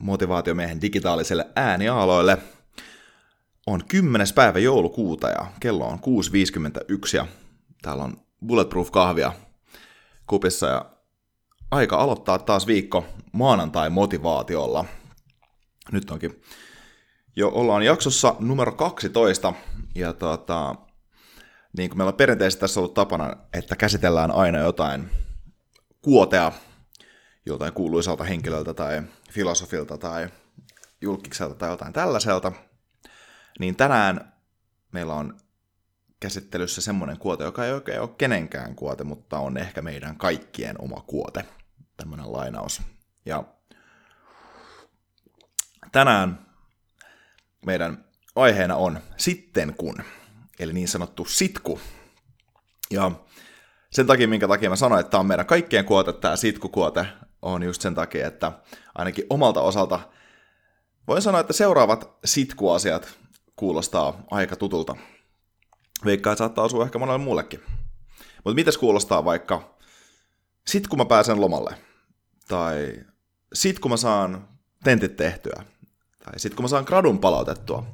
motivaatiomiehen digitaaliselle ääniaaloille. On 10. päivä joulukuuta ja kello on 6.51 ja täällä on Bulletproof kahvia kupissa ja aika aloittaa taas viikko maanantai-motivaatiolla. Nyt onkin jo ollaan jaksossa numero 12 ja tota, niin kuin meillä on perinteisesti tässä ollut tapana, että käsitellään aina jotain kuotea joltain kuuluisalta henkilöltä tai filosofilta tai julkikselta tai jotain tällaiselta, niin tänään meillä on käsittelyssä semmoinen kuote, joka ei oikein ole kenenkään kuote, mutta on ehkä meidän kaikkien oma kuote. Tämmöinen lainaus. Ja tänään meidän aiheena on sitten kun, eli niin sanottu sitku. Ja sen takia, minkä takia mä sanoin, että tämä on meidän kaikkien kuote, tämä sitkukuote, on just sen takia, että ainakin omalta osalta voin sanoa, että seuraavat sitkuasiat kuulostaa aika tutulta. Veikkaa, että saattaa osua ehkä monelle muullekin. Mutta mitäs kuulostaa vaikka sit kun mä pääsen lomalle, tai sit kun mä saan tentit tehtyä, tai sit kun mä saan gradun palautettua,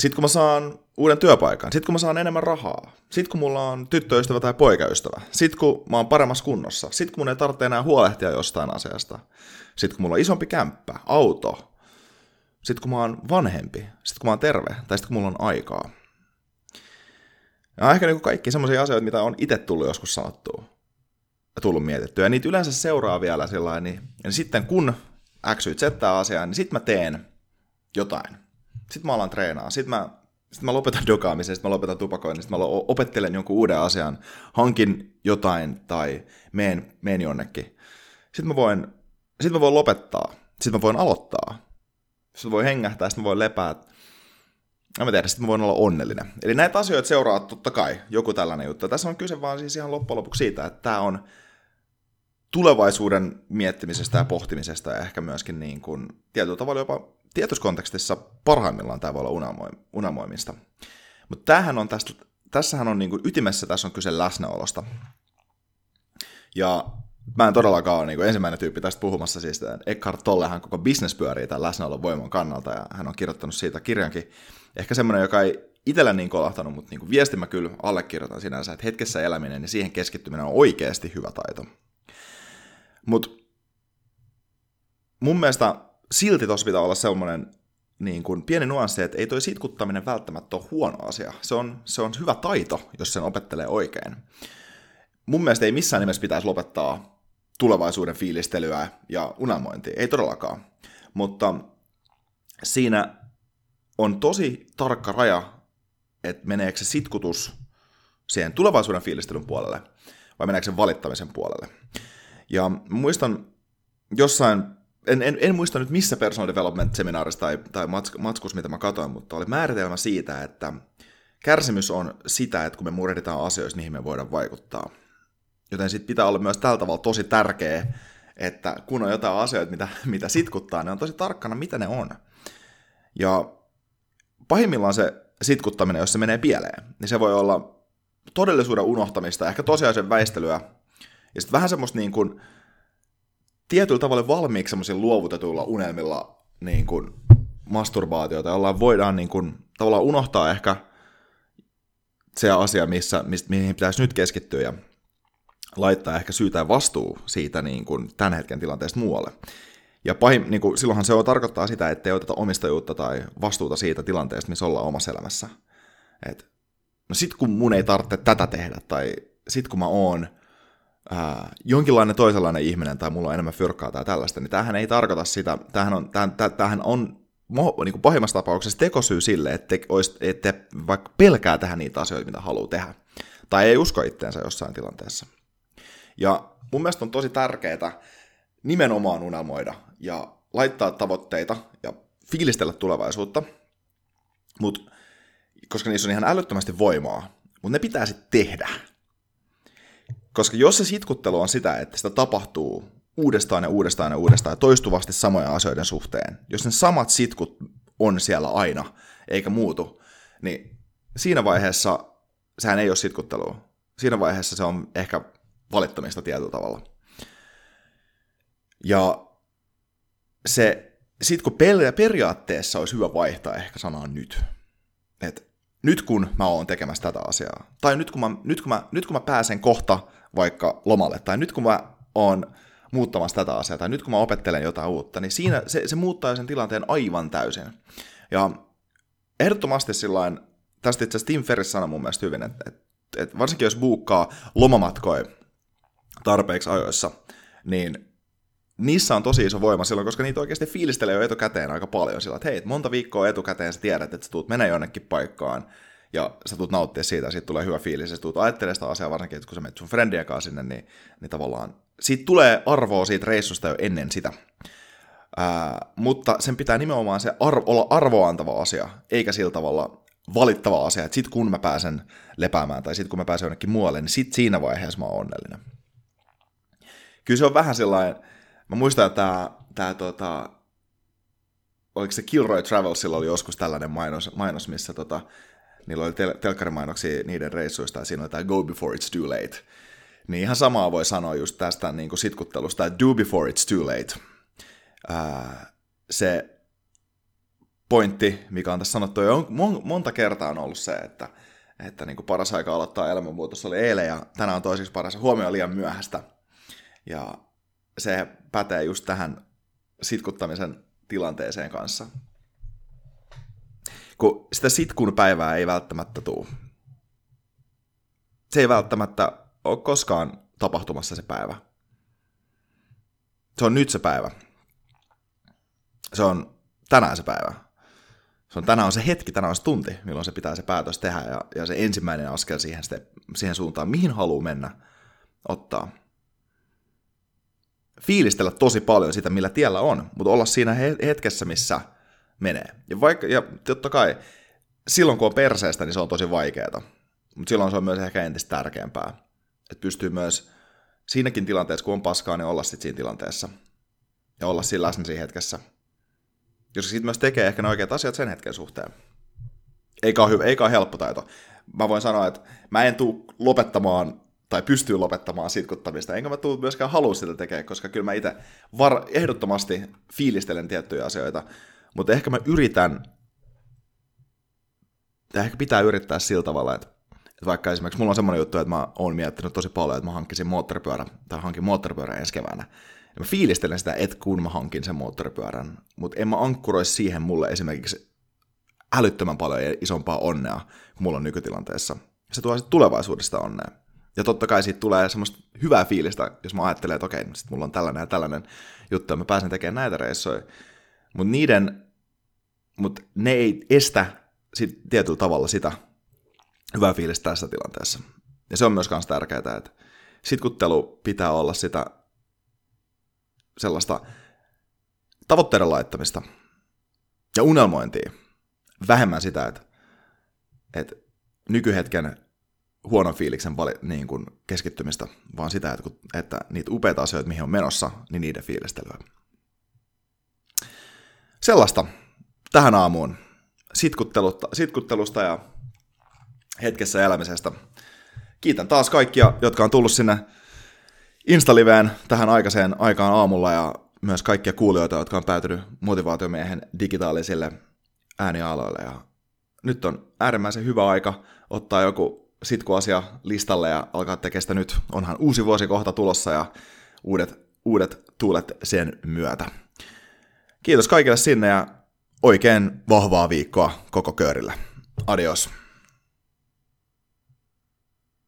sit kun mä saan uuden työpaikan, sit kun mä saan enemmän rahaa, sit kun mulla on tyttöystävä tai poikaystävä, sit kun mä oon paremmassa kunnossa, sit kun mun ei tarvitse enää huolehtia jostain asiasta, sit kun mulla on isompi kämppä, auto, sit kun mä oon vanhempi, sit kun mä oon terve, tai sit kun mulla on aikaa. Ja ehkä niin kaikki semmoisia asioita, mitä on itse tullut joskus sanottua ja tullut mietittyä. Ja niitä yleensä seuraa vielä sillä niin, ja sitten kun X, Y, Z asiaa, niin sitten mä teen jotain. Sitten mä alan treenaa. Sitten mä sitten mä lopetan dokaamisen, sitten mä lopetan tupakoinnin, sitten mä opettelen jonkun uuden asian, hankin jotain tai meen, meen jonnekin. Sitten mä voin, sitten mä voin lopettaa, sitten mä voin aloittaa, sitten mä voin hengähtää, sitten mä voin lepää. En mä tiedä, sitten mä voin olla onnellinen. Eli näitä asioita seuraa totta kai joku tällainen juttu. Tässä on kyse vaan siis ihan loppujen lopuksi siitä, että tämä on tulevaisuuden miettimisestä ja pohtimisesta ja ehkä myöskin niin kuin tietyllä tavalla jopa tietoskontekstissa parhaimmillaan tämä voi olla unamoimista. Mutta tämähän on tästä, tässähän on niin kuin ytimessä, tässä on kyse läsnäolosta. Ja mä en todellakaan ole niin kuin ensimmäinen tyyppi tästä puhumassa, siis Eckhart Tollehan koko business pyörii tämän läsnäolon voiman kannalta, ja hän on kirjoittanut siitä kirjankin. Ehkä semmoinen, joka ei itsellä niin kolahtanut, mutta niin kuin viesti mä kyllä allekirjoitan sinänsä, että hetkessä eläminen ja siihen keskittyminen on oikeasti hyvä taito. Mutta mun mielestä silti tossa pitää olla semmoinen niin kuin pieni nuanssi, että ei toi sitkuttaminen välttämättä ole huono asia. Se on, se on hyvä taito, jos sen opettelee oikein. Mun mielestä ei missään nimessä pitäisi lopettaa tulevaisuuden fiilistelyä ja unelmointia. Ei todellakaan. Mutta siinä on tosi tarkka raja, että meneekö se sitkutus siihen tulevaisuuden fiilistelyn puolelle vai meneekö se valittamisen puolelle. Ja muistan jossain en, en, en muista nyt missä personal development-seminaarissa tai, tai matskus, mitä mä katsoin, mutta oli määritelmä siitä, että kärsimys on sitä, että kun me murehditaan asioista, niihin me voidaan vaikuttaa. Joten sitten pitää olla myös tällä tavalla tosi tärkeä, että kun on jotain asioita, mitä, mitä sitkuttaa, niin on tosi tarkkana, mitä ne on. Ja pahimmillaan se sitkuttaminen, jos se menee pieleen, niin se voi olla todellisuuden unohtamista, ehkä tosiasian väistelyä, ja sitten vähän semmoista niin kuin, tietyllä tavalla valmiiksi semmoisilla luovutetuilla unelmilla niin kuin, masturbaatiota, jolla voidaan niin kuin, tavallaan unohtaa ehkä se asia, missä, mistä, mihin pitäisi nyt keskittyä ja laittaa ehkä syytä ja vastuu siitä niin kuin tämän hetken tilanteesta muualle. Ja pahim, niin kuin, silloinhan se on, tarkoittaa sitä, että ei oteta omistajuutta tai vastuuta siitä tilanteesta, missä ollaan omassa elämässä. Et, no sit kun mun ei tarvitse tätä tehdä, tai sit kun mä oon ää, jonkinlainen toisenlainen ihminen, tai mulla on enemmän fyrkkaa tai tällaista, niin tämähän ei tarkoita sitä, tämähän on, tämähän, tämähän on niin kuin pahimmassa tapauksessa tekosyy sille, että, että vaikka pelkää tehdä niitä asioita, mitä haluaa tehdä, tai ei usko itteensä jossain tilanteessa. Ja mun mielestä on tosi tärkeää nimenomaan unelmoida ja laittaa tavoitteita ja fiilistellä tulevaisuutta, mut, koska niissä on ihan älyttömästi voimaa, mutta ne pitää sitten tehdä. Koska jos se sitkuttelu on sitä, että sitä tapahtuu uudestaan ja uudestaan ja uudestaan ja toistuvasti samoja asioiden suhteen, jos ne samat sitkut on siellä aina, eikä muutu, niin siinä vaiheessa sehän ei ole sitkuttelua. Siinä vaiheessa se on ehkä valittamista tietyllä tavalla. Ja se, sit kun periaatteessa olisi hyvä vaihtaa ehkä sanaa nyt. että nyt kun mä oon tekemässä tätä asiaa, tai nyt kun mä, nyt kun mä, nyt kun mä pääsen kohta vaikka lomalle, tai nyt kun mä oon muuttamassa tätä asiaa, tai nyt kun mä opettelen jotain uutta, niin siinä se, se muuttaa sen tilanteen aivan täysin. Ja ehdottomasti sillain, tästä itse asiassa Tim Ferriss sanoi mun mielestä hyvin, että, että, että varsinkin jos buukkaa lomamatkoja tarpeeksi ajoissa, niin niissä on tosi iso voima silloin, koska niitä oikeasti fiilistelee jo etukäteen aika paljon sillä, että hei, monta viikkoa etukäteen sä tiedät, että sä tuut menee jonnekin paikkaan, ja sä tuut nauttia siitä, ja siitä tulee hyvä fiilis, ja sä tuut ajattelemaan sitä asiaa, varsinkin, että kun sä menet sun kanssa sinne, niin, niin tavallaan siitä tulee arvoa siitä reissusta jo ennen sitä. Ää, mutta sen pitää nimenomaan se arvo, olla arvoantava asia, eikä sillä tavalla valittava asia, että sit kun mä pääsen lepäämään tai sit kun mä pääsen jonnekin muualle, niin sit siinä vaiheessa mä oon onnellinen. Kyllä se on vähän sellainen, mä muistan, että tämä, tämä tota, oliko se Kilroy Travelsilla oli joskus tällainen mainos, mainos missä tota, niillä oli tel- telkkarimainoksia niiden reissuista, ja siinä oli tämä Go Before It's Too Late. Niin ihan samaa voi sanoa just tästä niin kuin sitkuttelusta, että do before it's too late. Ää, se pointti, mikä on tässä sanottu jo monta kertaa on ollut se, että, että niin kuin paras aika aloittaa elämänmuutos oli eilen ja tänään on toiseksi paras. Huomio liian myöhäistä. Ja se pätee just tähän sitkuttamisen tilanteeseen kanssa. Kun sitä sitkun päivää ei välttämättä tule. Se ei välttämättä ole koskaan tapahtumassa se päivä. Se on nyt se päivä. Se on tänään se päivä. Se on tänään on se hetki, tänään on se tunti, milloin se pitää se päätös tehdä ja, ja se ensimmäinen askel siihen, siihen suuntaan, mihin haluaa mennä, ottaa. Fiilistellä tosi paljon sitä, millä tiellä on, mutta olla siinä hetkessä, missä menee. Ja, vaikka, ja totta kai, silloin kun on perseestä, niin se on tosi vaikeaa. Mutta silloin se on myös ehkä entistä tärkeämpää että pystyy myös siinäkin tilanteessa, kun on paskaa, niin olla sitten siinä tilanteessa. Ja olla siinä läsnä siinä hetkessä. Jos sitten myös tekee ehkä ne oikeat asiat sen hetken suhteen. Eikä ole, hyvä, eikä ole helppo taito. Mä voin sanoa, että mä en tule lopettamaan tai pystyy lopettamaan sitkuttamista, enkä mä tule myöskään halua sitä tekemään, koska kyllä mä itse var- ehdottomasti fiilistelen tiettyjä asioita, mutta ehkä mä yritän, ja ehkä pitää yrittää sillä tavalla, että että vaikka esimerkiksi mulla on semmoinen juttu, että mä oon miettinyt tosi paljon, että mä hankkisin moottoripyörä, tai hankin moottoripyörän ensi keväänä. Ja mä fiilistelen sitä, että kun mä hankin sen moottoripyörän, mutta en mä ankkuroisi siihen mulle esimerkiksi älyttömän paljon isompaa onnea kuin mulla on nykytilanteessa. Se tuo tulevaisuudesta onnea. Ja totta kai siitä tulee semmoista hyvää fiilistä, jos mä ajattelen, että okei, sit mulla on tällainen ja tällainen juttu, ja mä pääsen tekemään näitä reissoja. Mutta niiden, mutta ne ei estä sit tietyllä tavalla sitä, hyvä fiilis tässä tilanteessa. Ja se on myös myös tärkeää, että sitkuttelu pitää olla sitä sellaista tavoitteiden laittamista ja unelmointia. Vähemmän sitä, että, että nykyhetken huonon fiiliksen vali, niin kuin keskittymistä, vaan sitä, että, että niitä upeita asioita, mihin on menossa, niin niiden fiilistelyä. Sellaista tähän aamuun sitkuttelusta, ja hetkessä elämisestä. kiitän taas kaikkia, jotka on tullut sinne Instaliveen tähän aikaiseen aikaan aamulla ja myös kaikkia kuulijoita, jotka on päätynyt motivaatiomiehen digitaalisille äänialoille. Ja nyt on äärimmäisen hyvä aika ottaa joku sitkuasia listalle ja alkaa tekemään sitä nyt. Onhan uusi vuosi kohta tulossa ja uudet, uudet tuulet sen myötä. Kiitos kaikille sinne ja oikein vahvaa viikkoa koko köörillä. Adios.